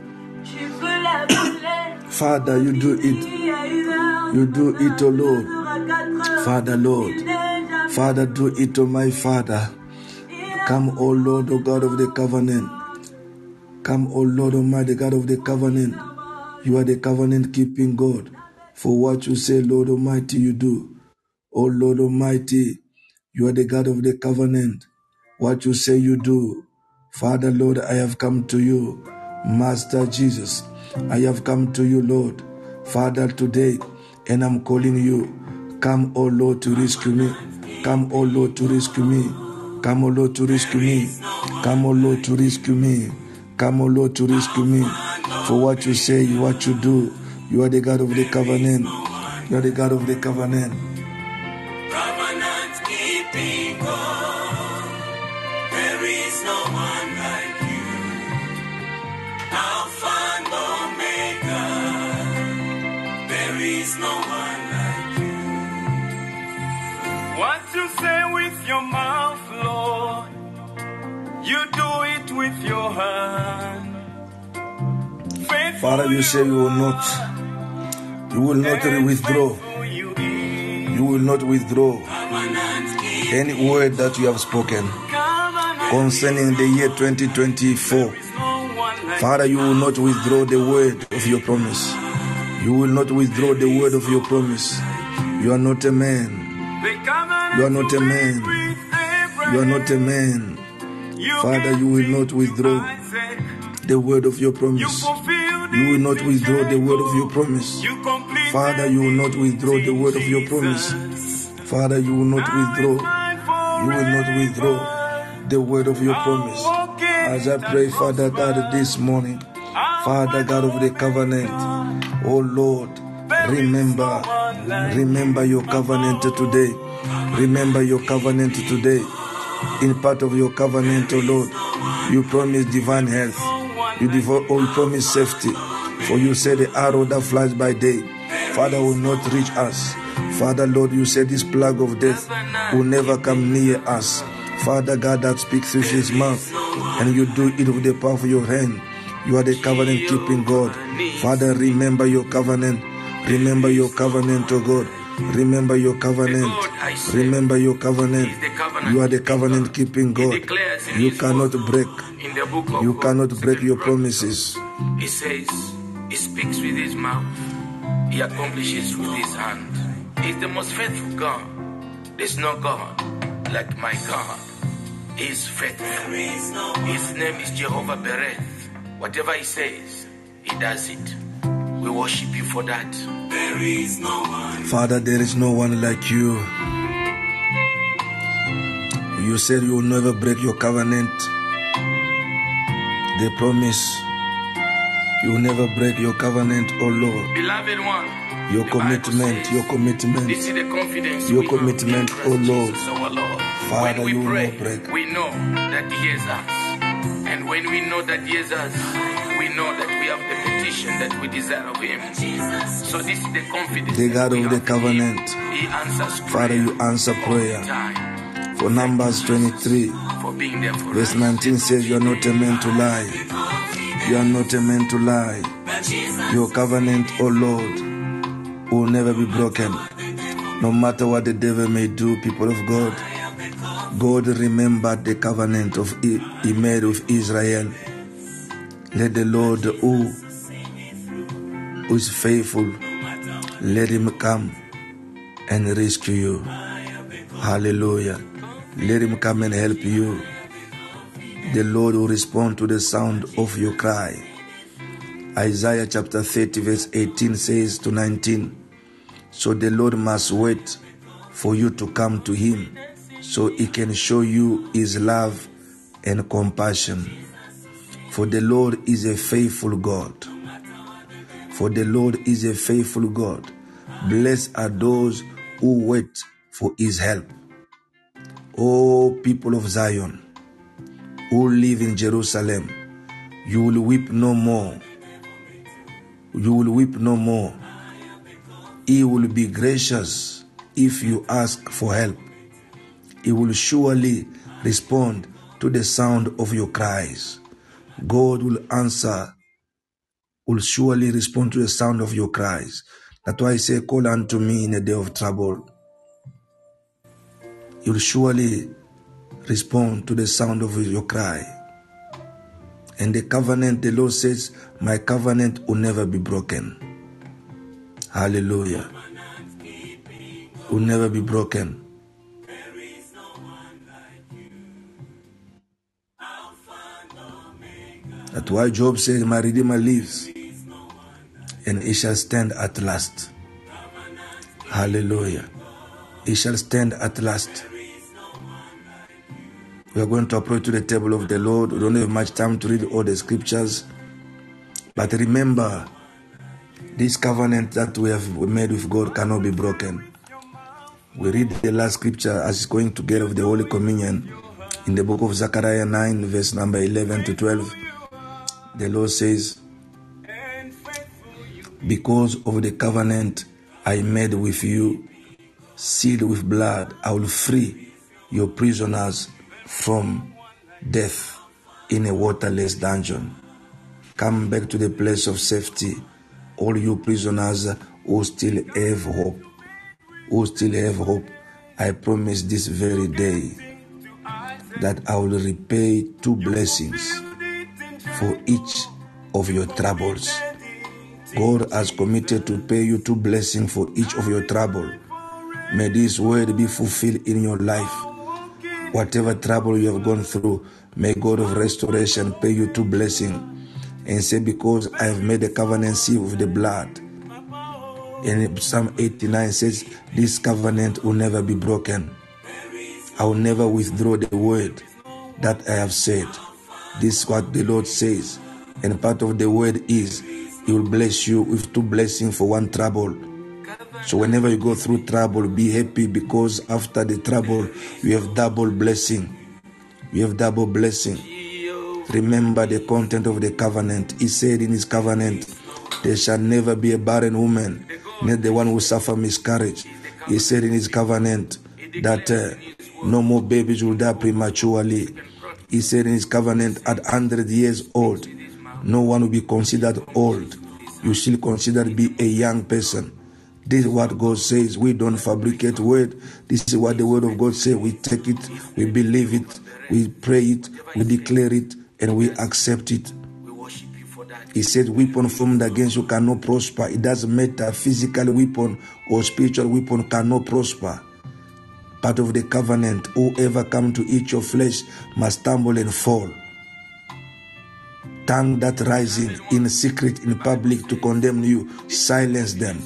Father, you do it. You do it, O Lord. Father, Lord. Father, do it, O my Father. Come, O Lord, O God of the covenant. Come, O Lord Almighty, God of the covenant. You are the covenant keeping God. For what you say, Lord Almighty, you do. O Lord Almighty, you are the God of the covenant. What you say, you do. Father, Lord, I have come to you. Master Jesus, I have come to you, Lord. Father, today, and I'm calling you. Come, O Lord, to rescue me. Come, O Lord, to rescue me. Come, O Lord, to rescue me. Come, O Lord, to rescue me. Come, O Lord, to rescue me. For what you say, what you do, you are the God of the covenant. You are the God of the covenant. Covenant keeping God. There is no one like you. Alpha and Omega. There is no one like you. What you say with your mouth, Lord, you do it with your hand. Faithful Father, you say you will not, you will not withdraw. you. Will not withdraw any word that you have spoken concerning the year 2024. no one like Father, you will not withdraw the word of your promise. You will not withdraw the word of your promise. You are not a man. You are not a man. You are not a man. Father, you will not withdraw the word of your promise. You will not withdraw the word of your promise. Father, you will not withdraw the word of your promise. Father, you will not withdraw. You will not withdraw the word of your promise. As I pray, Father God, this morning, Father God of the covenant, oh Lord, remember, no one like remember your covenant today. Remember your covenant today. In part of your covenant, oh Lord, you promise divine health. You, devo- oh, you promise safety. For you say the arrow that flies by day, Father, will not reach us. Father, Lord, you said this plague of death will never come near us. Father God, that speaks through his mouth, and you do it with the power of your hand. You are the covenant keeping God. Father, remember your covenant. Remember your covenant, oh God. Remember your covenant. Remember your covenant. You are the covenant keeping God. You cannot break. In the book of You cannot break your promises. He says, He speaks with His mouth, He accomplishes with His hand. He's the most faithful God. There's no God like my God. He's faithful. His name is Jehovah Bereth. Whatever He says, He does it. We worship you for that. There is no one. Father, there is no one like you. You said you will never break your covenant. The promise. You will never break your covenant, oh Lord. Beloved one, Your commitment, says, your commitment. This is the confidence Your commitment, Christ O Lord. Lord. Father, when we you will not break. we know that He us. And when we know that He us, we know that we have the petition that we desire of Him. So this is the confidence. The God of the have in Him. covenant. He answers prayer Father, you answer prayer. For Numbers 23, for being there for verse 19 says, You are not a man to lie. You are not a man to lie. Your covenant, O Lord, will never be broken. No matter what the devil may do, people of God, God remembered the covenant of he he made with Israel. Let the Lord who, who is faithful, let him come and rescue you. Hallelujah. Let him come and help you. The Lord will respond to the sound of your cry. Isaiah chapter 30, verse 18 says to 19 So the Lord must wait for you to come to him so he can show you his love and compassion. For the Lord is a faithful God. For the Lord is a faithful God. Blessed are those who wait for his help. O people of Zion, who live in Jerusalem, you will weep no more. You will weep no more. He will be gracious if you ask for help. He will surely respond to the sound of your cries. God will answer, will surely respond to the sound of your cries. That's why I say, Call unto me in a day of trouble. He will surely respond to the sound of your cry. And the covenant, the Lord says, My covenant will never be broken. Hallelujah. Will never be broken. That's why Job said, My Redeemer lives, and he shall stand at last. Hallelujah. He shall stand at last. We are going to approach to the table of the Lord. We don't have much time to read all the scriptures. But remember, this covenant that we have made with God cannot be broken. We read the last scripture as it's going to get of the Holy Communion in the book of Zechariah 9, verse number 11 to 12. The Lord says, Because of the covenant I made with you, sealed with blood, I will free your prisoners from death in a waterless dungeon. Come back to the place of safety, all you prisoners who still have hope. Who still have hope. I promise this very day that I will repay two blessings for each of your troubles. God has committed to pay you two blessings for each of your trouble. May this word be fulfilled in your life. Whatever trouble you have gone through, may God of restoration pay you two blessings and say, Because I have made a covenant seal with the blood. And Psalm 89 says, This covenant will never be broken. I will never withdraw the word that I have said. This is what the Lord says. And part of the word is, He will bless you with two blessings for one trouble. So whenever you go through trouble, be happy because after the trouble, you have double blessing. You have double blessing. Remember the content of the covenant. He said in his covenant, there shall never be a barren woman, neither the one who suffer miscarriage. He said in his covenant that uh, no more babies will die prematurely. He said in his covenant at 100 years old, no one will be considered old. You still considered be a young person. This is what God says. We don't fabricate word. This is what the word of God says. We take it, we believe it, we pray it, we declare it, and we accept it. He said, Weapon formed against you cannot prosper. It doesn't matter. Physical weapon or spiritual weapon cannot prosper. Part of the covenant, whoever come to eat your flesh must stumble and fall. Tongue that rising in secret, in public to condemn you, silence them.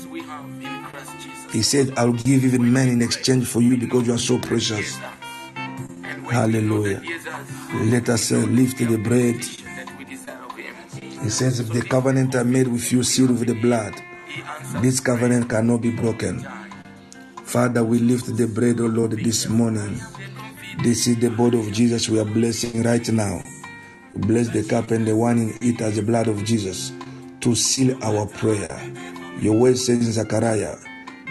He said, I'll give even men in exchange for you because you are so precious. Hallelujah. Let us uh, lift the bread. He says, If the covenant I made with you sealed with the blood, this covenant cannot be broken. Father, we lift the bread, O Lord, this morning. This is the body of Jesus we are blessing right now. Bless the cup and the wine in it as the blood of Jesus to seal our prayer. Your word says in Zechariah,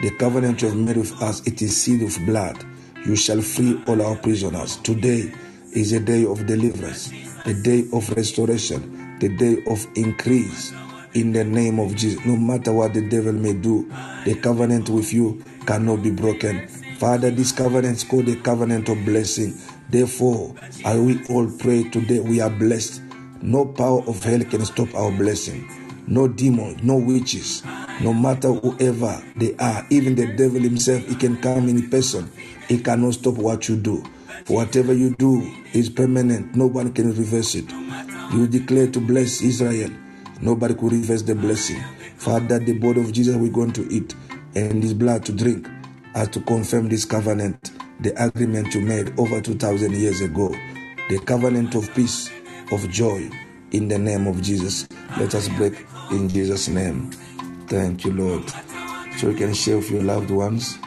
the covenant you have made with us, it is sealed with blood. You shall free all our prisoners. Today is a day of deliverance, a day of restoration, the day of increase. In the name of Jesus, no matter what the devil may do, the covenant with you cannot be broken. Father, this covenant is called the covenant of blessing. Therefore, as we all pray today, we are blessed. No power of hell can stop our blessing. No demon, no witches, no matter whoever they are, even the devil himself, he can come in person. He cannot stop what you do. Whatever you do is permanent. No one can reverse it. You declare to bless Israel. Nobody could reverse the blessing. Father, the body of Jesus we're going to eat and his blood to drink as to confirm this covenant, the agreement you made over 2,000 years ago, the covenant of peace, of joy, in the name of Jesus. Let us break in Jesus' name. Thank you, Lord. So you can share with your loved ones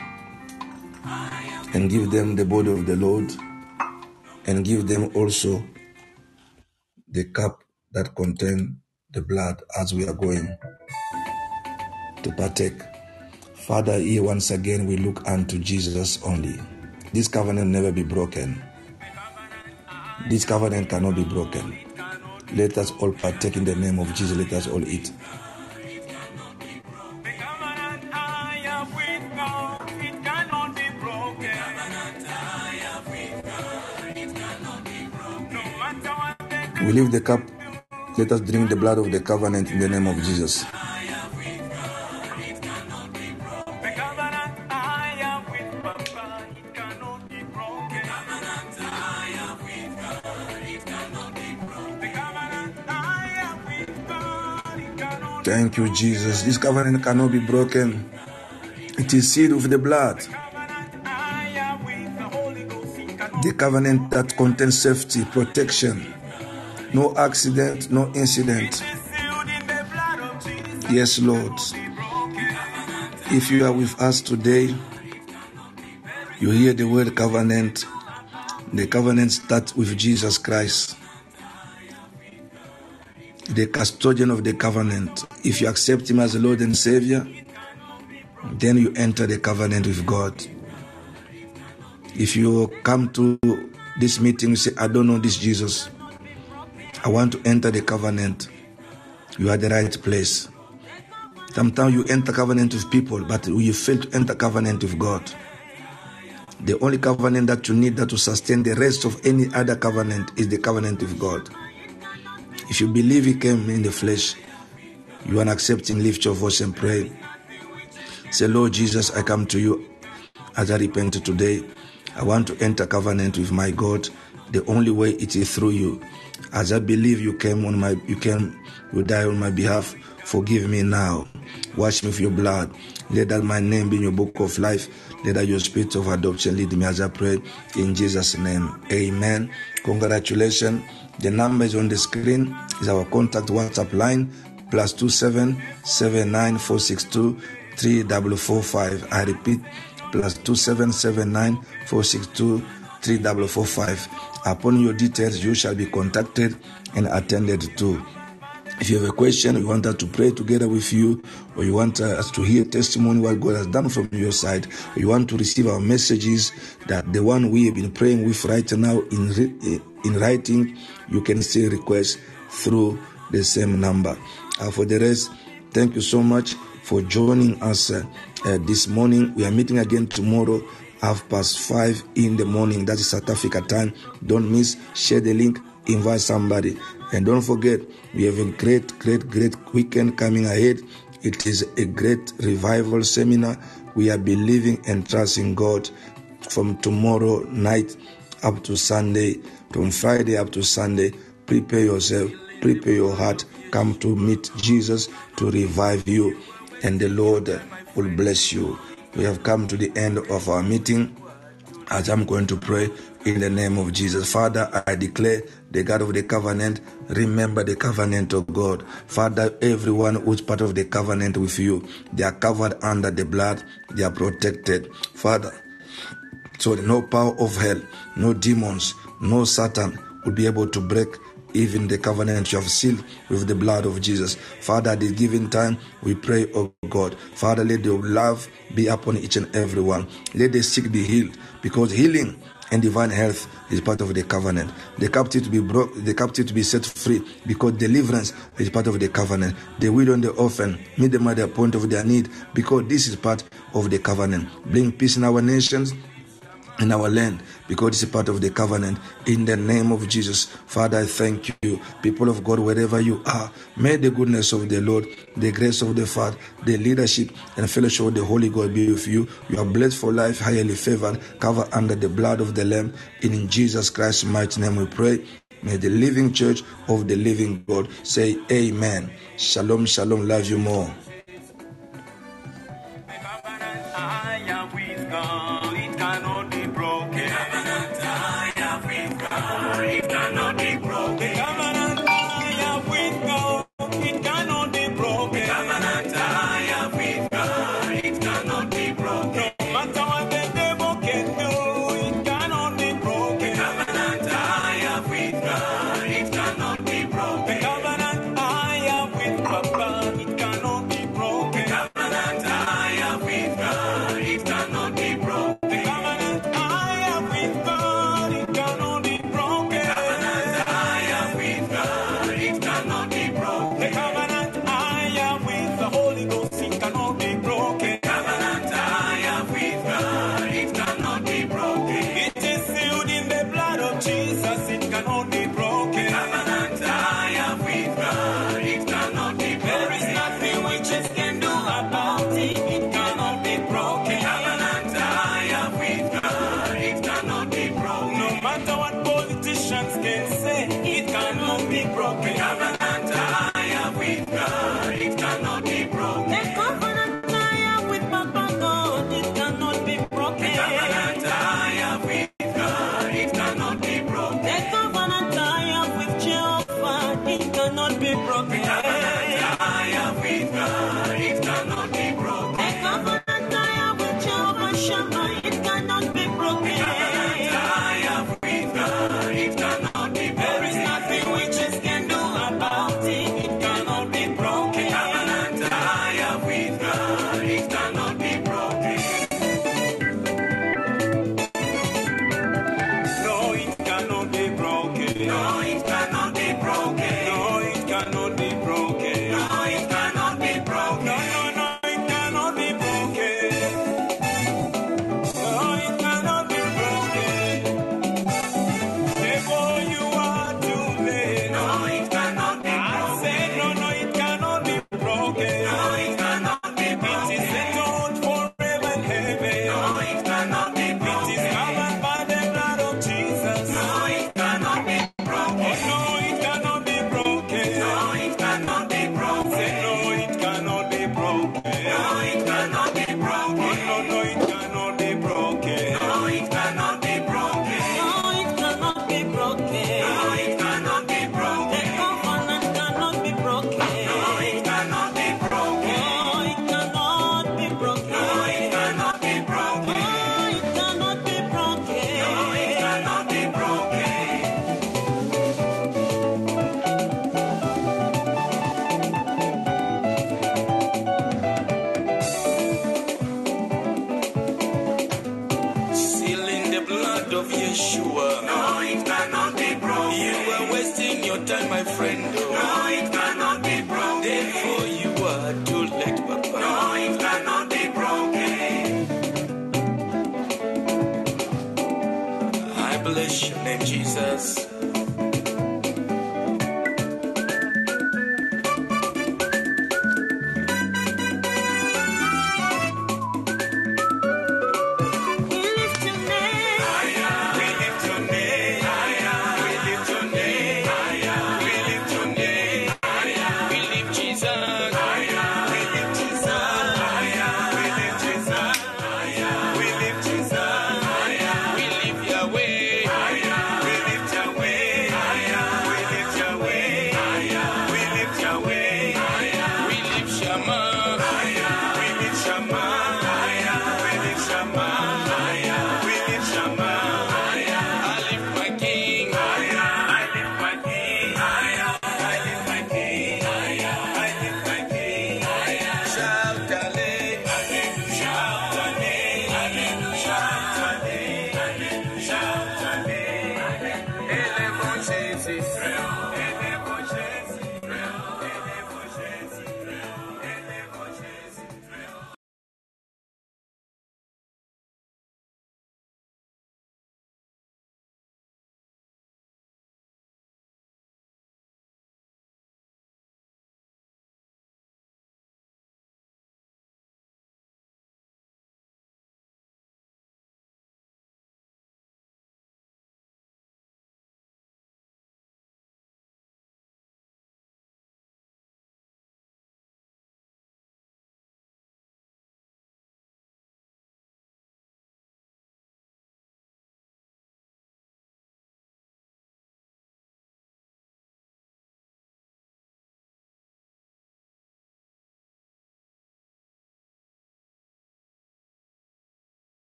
and give them the body of the Lord and give them also the cup that contain the blood as we are going to partake. Father, here once again we look unto Jesus only. This covenant never be broken. This covenant cannot be broken. Let us all partake in the name of Jesus. Let us all eat. We leave the cup. Let us drink the blood of the covenant in the name of Jesus. Thank you, Jesus. This covenant cannot be broken. It is sealed with the blood. The covenant that contains safety, protection, no accident, no incident. Yes, Lord. If you are with us today, you hear the word covenant. The covenant starts with Jesus Christ, the custodian of the covenant. If you accept Him as Lord and Savior, then you enter the covenant with God. If you come to this meeting, you say, I don't know this Jesus. I want to enter the covenant. You are the right place. Sometimes you enter covenant with people, but you fail to enter covenant with God. The only covenant that you need that to sustain the rest of any other covenant is the covenant with God. If you believe He came in the flesh, you are accepting, lift your voice and pray. Say, Lord Jesus, I come to you as I repent today. I want to enter covenant with my God. The only way it is through you. As I believe you came on my you came, you die on my behalf. Forgive me now. Wash me with your blood. Let that my name be in your book of life. Let that your spirit of adoption lead me as I pray in Jesus' name. Amen. Congratulations. The number is on the screen. Is our contact WhatsApp line plus two seven seven nine four six two three double four five. I repeat plus two seven seven nine four six two three double four five. Upon your details, you shall be contacted and attended to. If you have a question, you want us to pray together with you, or you want us to hear testimony what God has done from your side, or you want to receive our messages that the one we have been praying with right now in eh, in writing, you can still request through the same number. Uh, for the rest, thank you so much for joining us uh, uh, this morning. We are meeting again tomorrow half past five in the morning. That is South Africa time. Don't miss. Share the link. Invite somebody. And don't forget, we have a great, great, great weekend coming ahead. It is a great revival seminar. We are believing and trusting God from tomorrow night up to Sunday, from Friday up to Sunday. Prepare yourself, prepare your heart. Come to meet Jesus to revive you, and the Lord will bless you. We have come to the end of our meeting as I'm going to pray in the name of Jesus. Father, I declare the God of the covenant, remember the covenant of God. Father, everyone who's part of the covenant with you, they are covered under the blood, they are protected. Father, so no power of hell, no demons, no Satan will be able to break even the covenant you have sealed with the blood of Jesus. Father, at this given time, we pray, oh God. Father, let your love be upon each and every one. Let the sick be healed because healing and divine health is part of the covenant. The captive to be broke, the captive to be set free, because deliverance is part of the covenant. The widow and the orphan meet them at the point of their need, because this is part of the covenant. Bring peace in our nations, in our land because it's a part of the covenant. In the name of Jesus, Father, I thank you. People of God, wherever you are, may the goodness of the Lord, the grace of the Father, the leadership and fellowship of the Holy God be with you. You are blessed for life, highly favored, covered under the blood of the Lamb. In Jesus Christ's mighty name we pray. May the living church of the living God say amen. Shalom, shalom. Love you more.